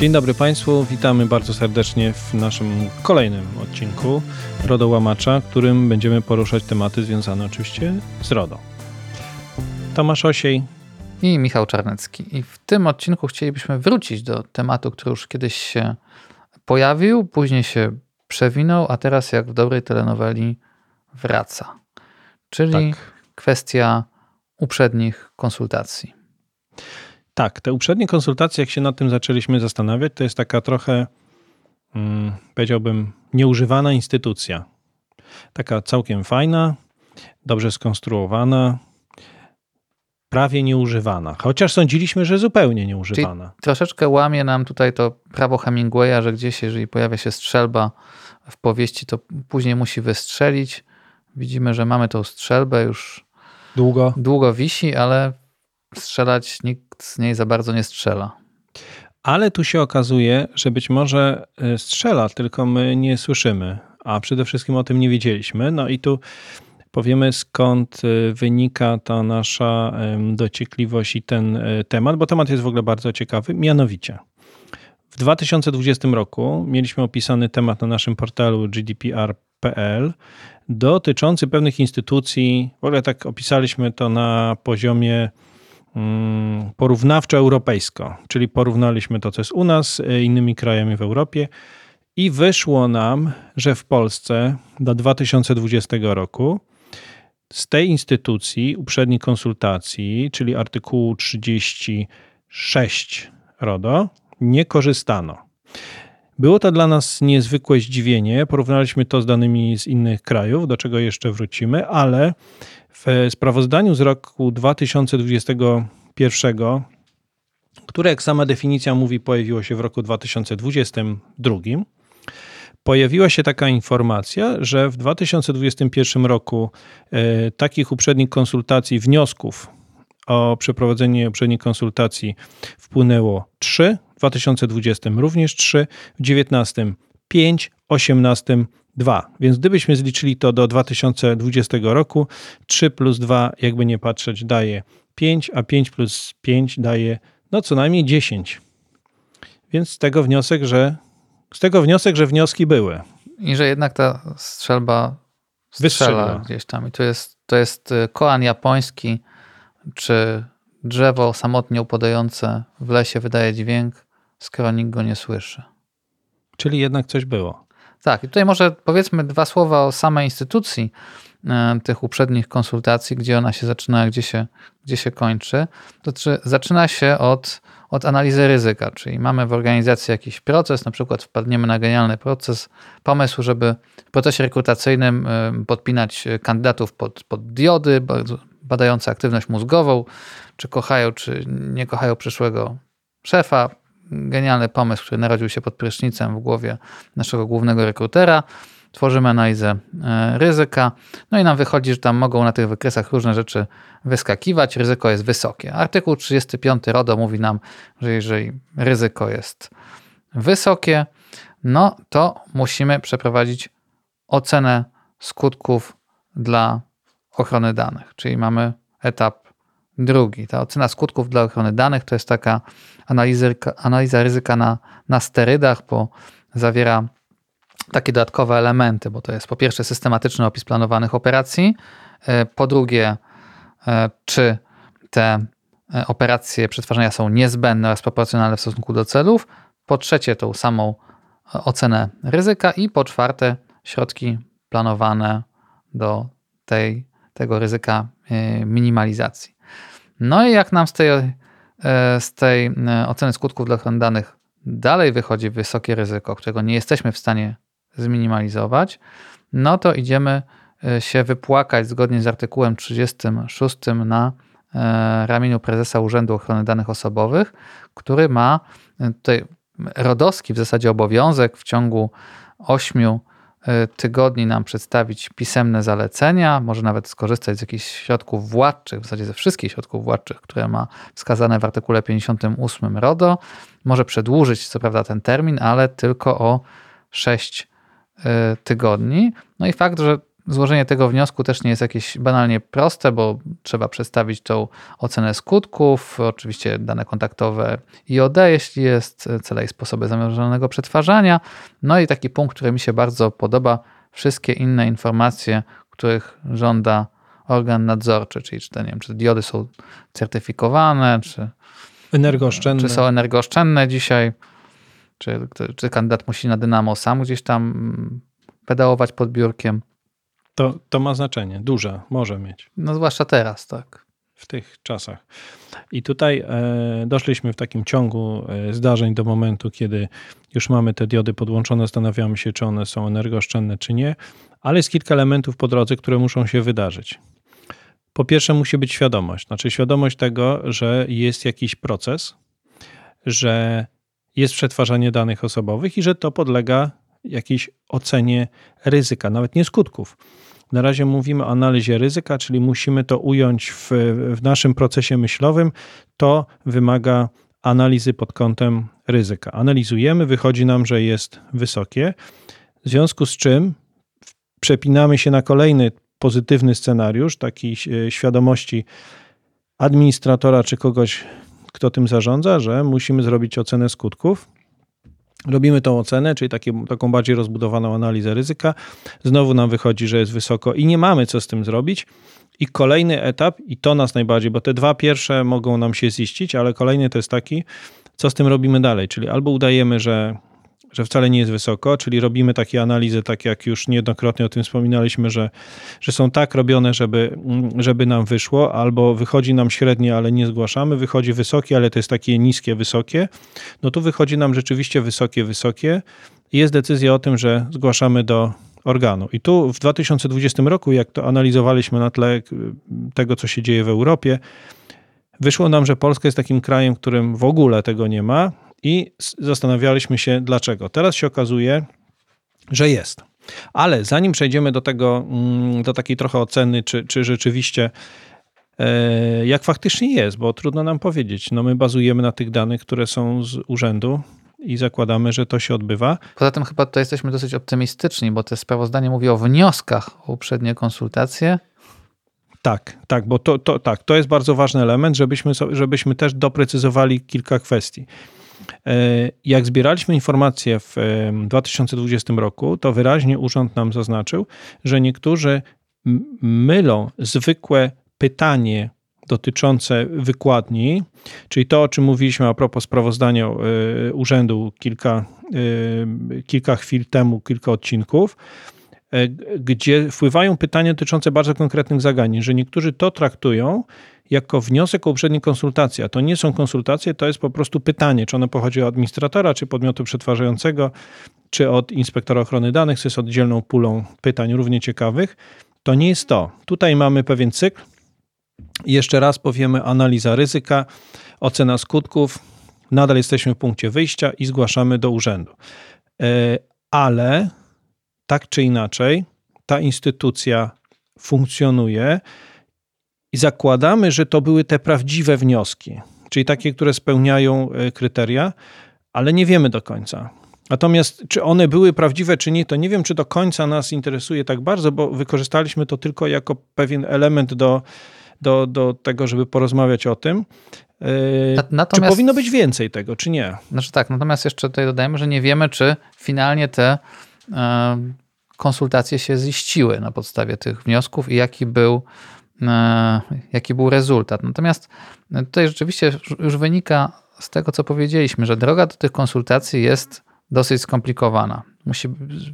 Dzień dobry Państwu, witamy bardzo serdecznie w naszym kolejnym odcinku RODO Łamacza, w którym będziemy poruszać tematy związane oczywiście z RODO. Tomasz Osiej i Michał Czarnecki. I w tym odcinku chcielibyśmy wrócić do tematu, który już kiedyś się pojawił, później się przewinął, a teraz jak w dobrej telenoweli wraca. Czyli tak. kwestia uprzednich konsultacji. Tak, te uprzednie konsultacje, jak się nad tym zaczęliśmy zastanawiać, to jest taka trochę, hmm, powiedziałbym, nieużywana instytucja. Taka całkiem fajna, dobrze skonstruowana, prawie nieużywana. Chociaż sądziliśmy, że zupełnie nieużywana. Czyli troszeczkę łamie nam tutaj to prawo Hemingwaya, że gdzieś, jeżeli pojawia się strzelba w powieści, to później musi wystrzelić. Widzimy, że mamy tą strzelbę już długo, długo wisi, ale strzelać nikt z niej za bardzo nie strzela. Ale tu się okazuje, że być może e, strzela, tylko my nie słyszymy, a przede wszystkim o tym nie wiedzieliśmy. No i tu powiemy skąd e, wynika ta nasza dociekliwość i ten e, temat, bo temat jest w ogóle bardzo ciekawy. Mianowicie, w 2020 roku mieliśmy opisany temat na naszym portalu gdpr.pl dotyczący pewnych instytucji. W ogóle tak opisaliśmy to na poziomie Mm, porównawczo-europejsko, czyli porównaliśmy to, co jest u nas, e, innymi krajami w Europie i wyszło nam, że w Polsce do 2020 roku z tej instytucji uprzedniej konsultacji, czyli artykułu 36 RODO, nie korzystano. Było to dla nas niezwykłe zdziwienie. Porównaliśmy to z danymi z innych krajów, do czego jeszcze wrócimy, ale w sprawozdaniu z roku 2021, które jak sama definicja mówi, pojawiło się w roku 2022, pojawiła się taka informacja, że w 2021 roku e, takich uprzednich konsultacji, wniosków o przeprowadzenie uprzedniej konsultacji wpłynęło 3, w 2020 również 3, w 2019 5, 18 2. Więc gdybyśmy zliczyli to do 2020 roku, 3 plus 2, jakby nie patrzeć, daje 5, a 5 plus 5 daje no co najmniej 10. Więc z tego wniosek, że z tego wniosek, że wnioski były. I że jednak ta strzelba strzela gdzieś tam. I to jest, to jest y, koan japoński, czy drzewo samotnie upadające w lesie wydaje dźwięk, skoro nikt go nie słyszy. Czyli jednak coś było. Tak, i tutaj może powiedzmy dwa słowa o samej instytucji e, tych uprzednich konsultacji, gdzie ona się zaczyna, gdzie się, gdzie się kończy. To znaczy, zaczyna się od, od analizy ryzyka, czyli mamy w organizacji jakiś proces, na przykład wpadniemy na genialny proces, pomysł, żeby w procesie rekrutacyjnym e, podpinać kandydatów pod, pod diody badające aktywność mózgową, czy kochają, czy nie kochają przyszłego szefa, genialny pomysł, który narodził się pod prysznicem w głowie naszego głównego rekrutera. Tworzymy analizę e, ryzyka, no i nam wychodzi, że tam mogą na tych wykresach różne rzeczy wyskakiwać. Ryzyko jest wysokie. Artykuł 35 RODO mówi nam, że jeżeli ryzyko jest wysokie, no to musimy przeprowadzić ocenę skutków dla ochrony danych, czyli mamy etap drugi. Ta ocena skutków dla ochrony danych to jest taka analiza, analiza ryzyka na, na sterydach, bo zawiera takie dodatkowe elementy, bo to jest po pierwsze systematyczny opis planowanych operacji, e, po drugie, e, czy te e, operacje przetwarzania są niezbędne oraz proporcjonalne w stosunku do celów, po trzecie, tą samą ocenę ryzyka i po czwarte, środki planowane do tej, tego ryzyka minimalizacji. No i jak nam z tej, e, z tej e, oceny skutków dla danych dalej wychodzi wysokie ryzyko, którego nie jesteśmy w stanie zminimalizować, no to idziemy e, się wypłakać zgodnie z artykułem 36 na ramieniu prezesa Urzędu Ochrony Danych Osobowych, który ma tutaj rodowski w zasadzie obowiązek w ciągu 8 E, tygodni nam przedstawić pisemne zalecenia, może nawet skorzystać z jakichś środków władczych, w zasadzie ze wszystkich środków władczych, które ma wskazane w artykule 58 RODO. Może przedłużyć co prawda ten termin, ale tylko o 6 e, tygodni. No i fakt, że złożenie tego wniosku też nie jest jakieś banalnie proste, bo trzeba przedstawić tą ocenę skutków, oczywiście dane kontaktowe IOD, jeśli jest, cele i sposoby zamierzonego przetwarzania. No i taki punkt, który mi się bardzo podoba, wszystkie inne informacje, których żąda organ nadzorczy, czyli czy, nie wiem, czy diody są certyfikowane, czy, energooszczędne. czy są energooszczędne dzisiaj, czy, czy kandydat musi na dynamo sam gdzieś tam pedałować pod biurkiem. To, to ma znaczenie, duże może mieć. No zwłaszcza teraz, tak. W tych czasach. I tutaj e, doszliśmy w takim ciągu e, zdarzeń do momentu, kiedy już mamy te diody podłączone, zastanawiamy się, czy one są energooszczędne, czy nie, ale jest kilka elementów po drodze, które muszą się wydarzyć. Po pierwsze, musi być świadomość, znaczy świadomość tego, że jest jakiś proces, że jest przetwarzanie danych osobowych i że to podlega jakiejś ocenie ryzyka, nawet nie skutków. Na razie mówimy o analizie ryzyka, czyli musimy to ująć w, w naszym procesie myślowym. To wymaga analizy pod kątem ryzyka. Analizujemy, wychodzi nam, że jest wysokie, w związku z czym przepinamy się na kolejny pozytywny scenariusz, takiej świadomości administratora czy kogoś, kto tym zarządza, że musimy zrobić ocenę skutków Robimy tą ocenę, czyli takie, taką bardziej rozbudowaną analizę ryzyka. Znowu nam wychodzi, że jest wysoko i nie mamy co z tym zrobić. I kolejny etap, i to nas najbardziej, bo te dwa pierwsze mogą nam się ziścić, ale kolejny to jest taki, co z tym robimy dalej. Czyli albo udajemy, że że wcale nie jest wysoko, czyli robimy takie analizy, tak jak już niejednokrotnie o tym wspominaliśmy, że, że są tak robione, żeby, żeby nam wyszło, albo wychodzi nam średnie, ale nie zgłaszamy, wychodzi wysokie, ale to jest takie niskie, wysokie, no tu wychodzi nam rzeczywiście wysokie, wysokie i jest decyzja o tym, że zgłaszamy do organu. I tu w 2020 roku, jak to analizowaliśmy na tle tego, co się dzieje w Europie, wyszło nam, że Polska jest takim krajem, którym w ogóle tego nie ma i zastanawialiśmy się dlaczego. Teraz się okazuje, że jest. Ale zanim przejdziemy do tego, mm, do takiej trochę oceny, czy, czy rzeczywiście e, jak faktycznie jest, bo trudno nam powiedzieć. No my bazujemy na tych danych, które są z urzędu i zakładamy, że to się odbywa. Poza tym chyba tutaj jesteśmy dosyć optymistyczni, bo to sprawozdanie mówi o wnioskach o uprzednie konsultacje. Tak, tak, bo to, to, tak, to jest bardzo ważny element, żebyśmy, żebyśmy też doprecyzowali kilka kwestii. E, jak zbieraliśmy informacje w 2020 roku, to wyraźnie urząd nam zaznaczył, że niektórzy mylą zwykłe pytanie dotyczące wykładni, czyli to, o czym mówiliśmy a propos sprawozdania e, urzędu kilka, e, kilka chwil temu, kilka odcinków, gdzie wpływają pytania dotyczące bardzo konkretnych zagadnień, że niektórzy to traktują jako wniosek o uprzednie konsultacje. A to nie są konsultacje, to jest po prostu pytanie, czy ono pochodzi od administratora, czy podmiotu przetwarzającego, czy od inspektora ochrony danych, co jest oddzielną pulą pytań równie ciekawych. To nie jest to. Tutaj mamy pewien cykl. Jeszcze raz powiemy analiza ryzyka, ocena skutków. Nadal jesteśmy w punkcie wyjścia i zgłaszamy do urzędu. E, ale tak czy inaczej, ta instytucja funkcjonuje i zakładamy, że to były te prawdziwe wnioski, czyli takie, które spełniają e, kryteria, ale nie wiemy do końca. Natomiast czy one były prawdziwe, czy nie, to nie wiem, czy do końca nas interesuje tak bardzo, bo wykorzystaliśmy to tylko jako pewien element do, do, do tego, żeby porozmawiać o tym. E, natomiast, czy powinno być więcej tego, czy nie? Znaczy tak, natomiast jeszcze tutaj dodajemy, że nie wiemy, czy finalnie te konsultacje się ziściły na podstawie tych wniosków i jaki był E, jaki był rezultat. Natomiast tutaj rzeczywiście już wynika z tego, co powiedzieliśmy, że droga do tych konsultacji jest dosyć skomplikowana. Musi,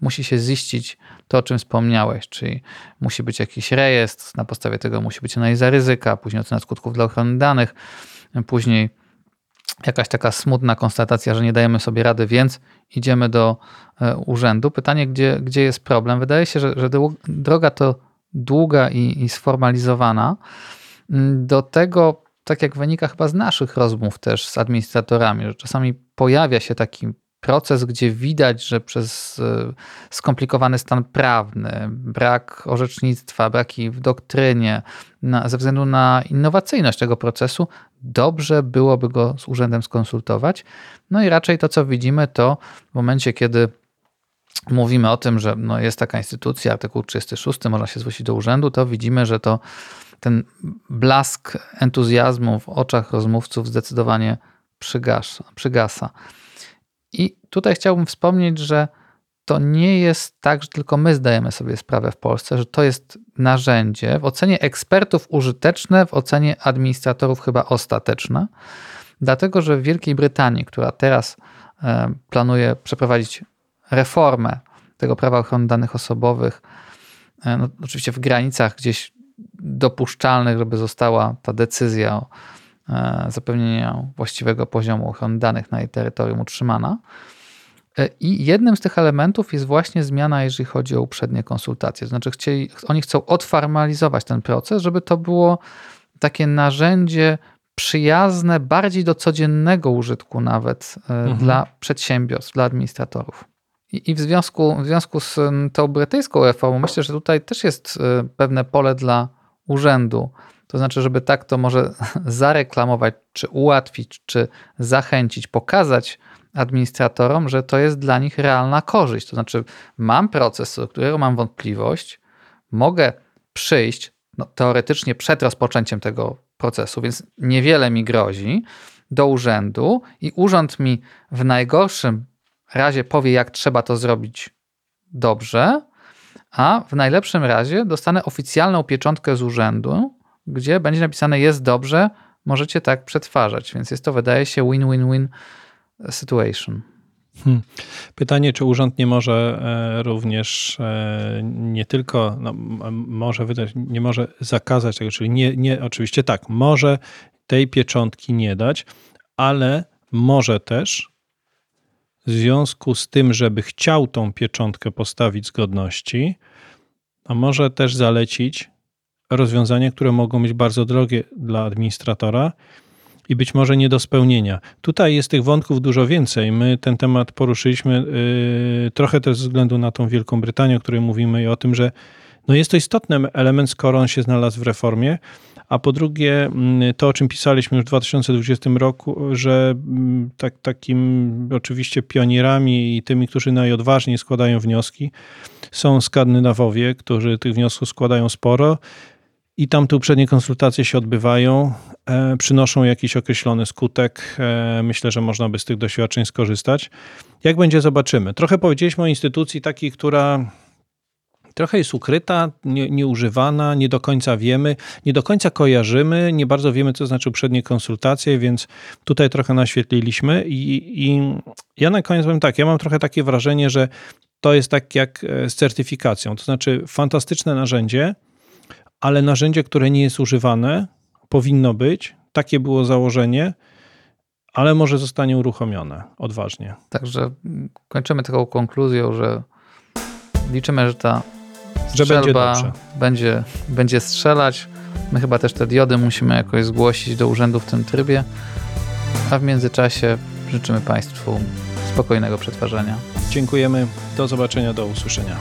musi się ziścić to, o czym wspomniałeś, czyli musi być jakiś rejestr, na podstawie tego musi być analiza ryzyka, później ocena skutków dla ochrony danych, później jakaś taka smutna konstatacja, że nie dajemy sobie rady, więc idziemy do e, urzędu. Pytanie, gdzie, gdzie jest problem? Wydaje się, że, że droga to długa i, i sformalizowana. Mm, do tego, tak jak wynika chyba z naszych rozmów też z administratorami, że czasami pojawia się taki proces, gdzie widać, że przez e, skomplikowany stan prawny, brak orzecznictwa, braki w doktrynie, na, ze względu na innowacyjność tego procesu, dobrze byłoby go z urzędem skonsultować. No i raczej to, co widzimy, to w momencie, kiedy mówimy o tym, że no jest taka instytucja, artykuł 36, można się zwrócić do urzędu, to widzimy, że to ten blask entuzjazmu w oczach rozmówców zdecydowanie przygasa. przygasa. I tutaj chciałbym wspomnieć, że to nie jest tak, że tylko my zdajemy sobie sprawę w Polsce, że to jest narzędzie w ocenie ekspertów użyteczne, w ocenie administratorów chyba ostateczne, dlatego że w Wielkiej Brytanii, która teraz e, planuje przeprowadzić reformę tego prawa ochrony danych osobowych, e, no, oczywiście w granicach gdzieś dopuszczalnych, żeby została ta decyzja o e, zapewnieniu właściwego poziomu ochrony danych na jej terytorium utrzymana. E, I jednym z tych elementów jest właśnie zmiana, jeżeli chodzi o uprzednie konsultacje. To znaczy, chcieli, oni chcą odformalizować ten proces, żeby to było takie narzędzie przyjazne bardziej do codziennego użytku, nawet mhm. dla przedsiębiorstw, dla administratorów. I, w, związku, w związku z tą brytyjską reformą myślę, że tutaj też jest e, pewne pole dla urzędu. To znaczy, żeby tak to może zareklamować, czy ułatwić, czy zachęcić, pokazać administratorom, że to jest dla nich realna korzyść. To znaczy, mam proces, do którego mam wątpliwość, mogę przyjść no, teoretycznie przed rozpoczęciem tego procesu, więc niewiele mi grozi do urzędu i urząd mi w najgorszym razie powie, jak trzeba to zrobić dobrze, a w najlepszym razie dostanę oficjalną pieczątkę z urzędu, gdzie będzie napisane jest dobrze, możecie tak przetwarzać. Więc jest to, wydaje się, win-win-win situation. Hmm. Pytanie, czy urząd nie może e, również e, nie tylko no, może wydać, nie może zakazać tego, czyli nie, nie, oczywiście tak, może tej pieczątki nie dać, ale może też w związku z tym, żeby chciał tą pieczątkę postawić zgodności, a może też zalecić rozwiązania, które mogą być bardzo drogie dla administratora i być może nie do spełnienia. Tutaj jest tych wątków dużo więcej. My ten temat poruszyliśmy yy, trochę też ze względu na tą Wielką Brytanię, o której mówimy i o tym, że no jest to istotny element, skoro on się znalazł w reformie, a po drugie, mm, to o czym pisaliśmy już w 2020 roku, że mm, tak, takim oczywiście pionierami i tymi, którzy najodważniej składają wnioski, są Skandynawowie, którzy tych wniosków składają sporo. I tam te uprzednie konsultacje się odbywają, e, przynoszą jakiś określony skutek. E, myślę, że można by z tych doświadczeń skorzystać. Jak będzie, zobaczymy. Trochę powiedzieliśmy o instytucji takiej, która trochę jest ukryta, nie, nieużywana, nie do końca wiemy, nie do końca kojarzymy, nie bardzo wiemy, co znaczy uprzednie konsultacje, więc tutaj trochę naświetliliśmy. I, i ja na koniec powiem tak, ja mam trochę takie wrażenie, że to jest tak jak e, z certyfikacją, to znaczy fantastyczne narzędzie, ale narzędzie, które nie jest używane, powinno być, takie było założenie, ale może zostanie uruchomione odważnie. Także kończymy taką konkluzją, że liczymy, że ta że będzie, będzie, będzie strzelać. My chyba też te diody musimy jakoś zgłosić do urzędu w tym trybie, a w międzyczasie życzymy Państwu spokojnego przetwarzania. Dziękujemy. Do zobaczenia, do usłyszenia.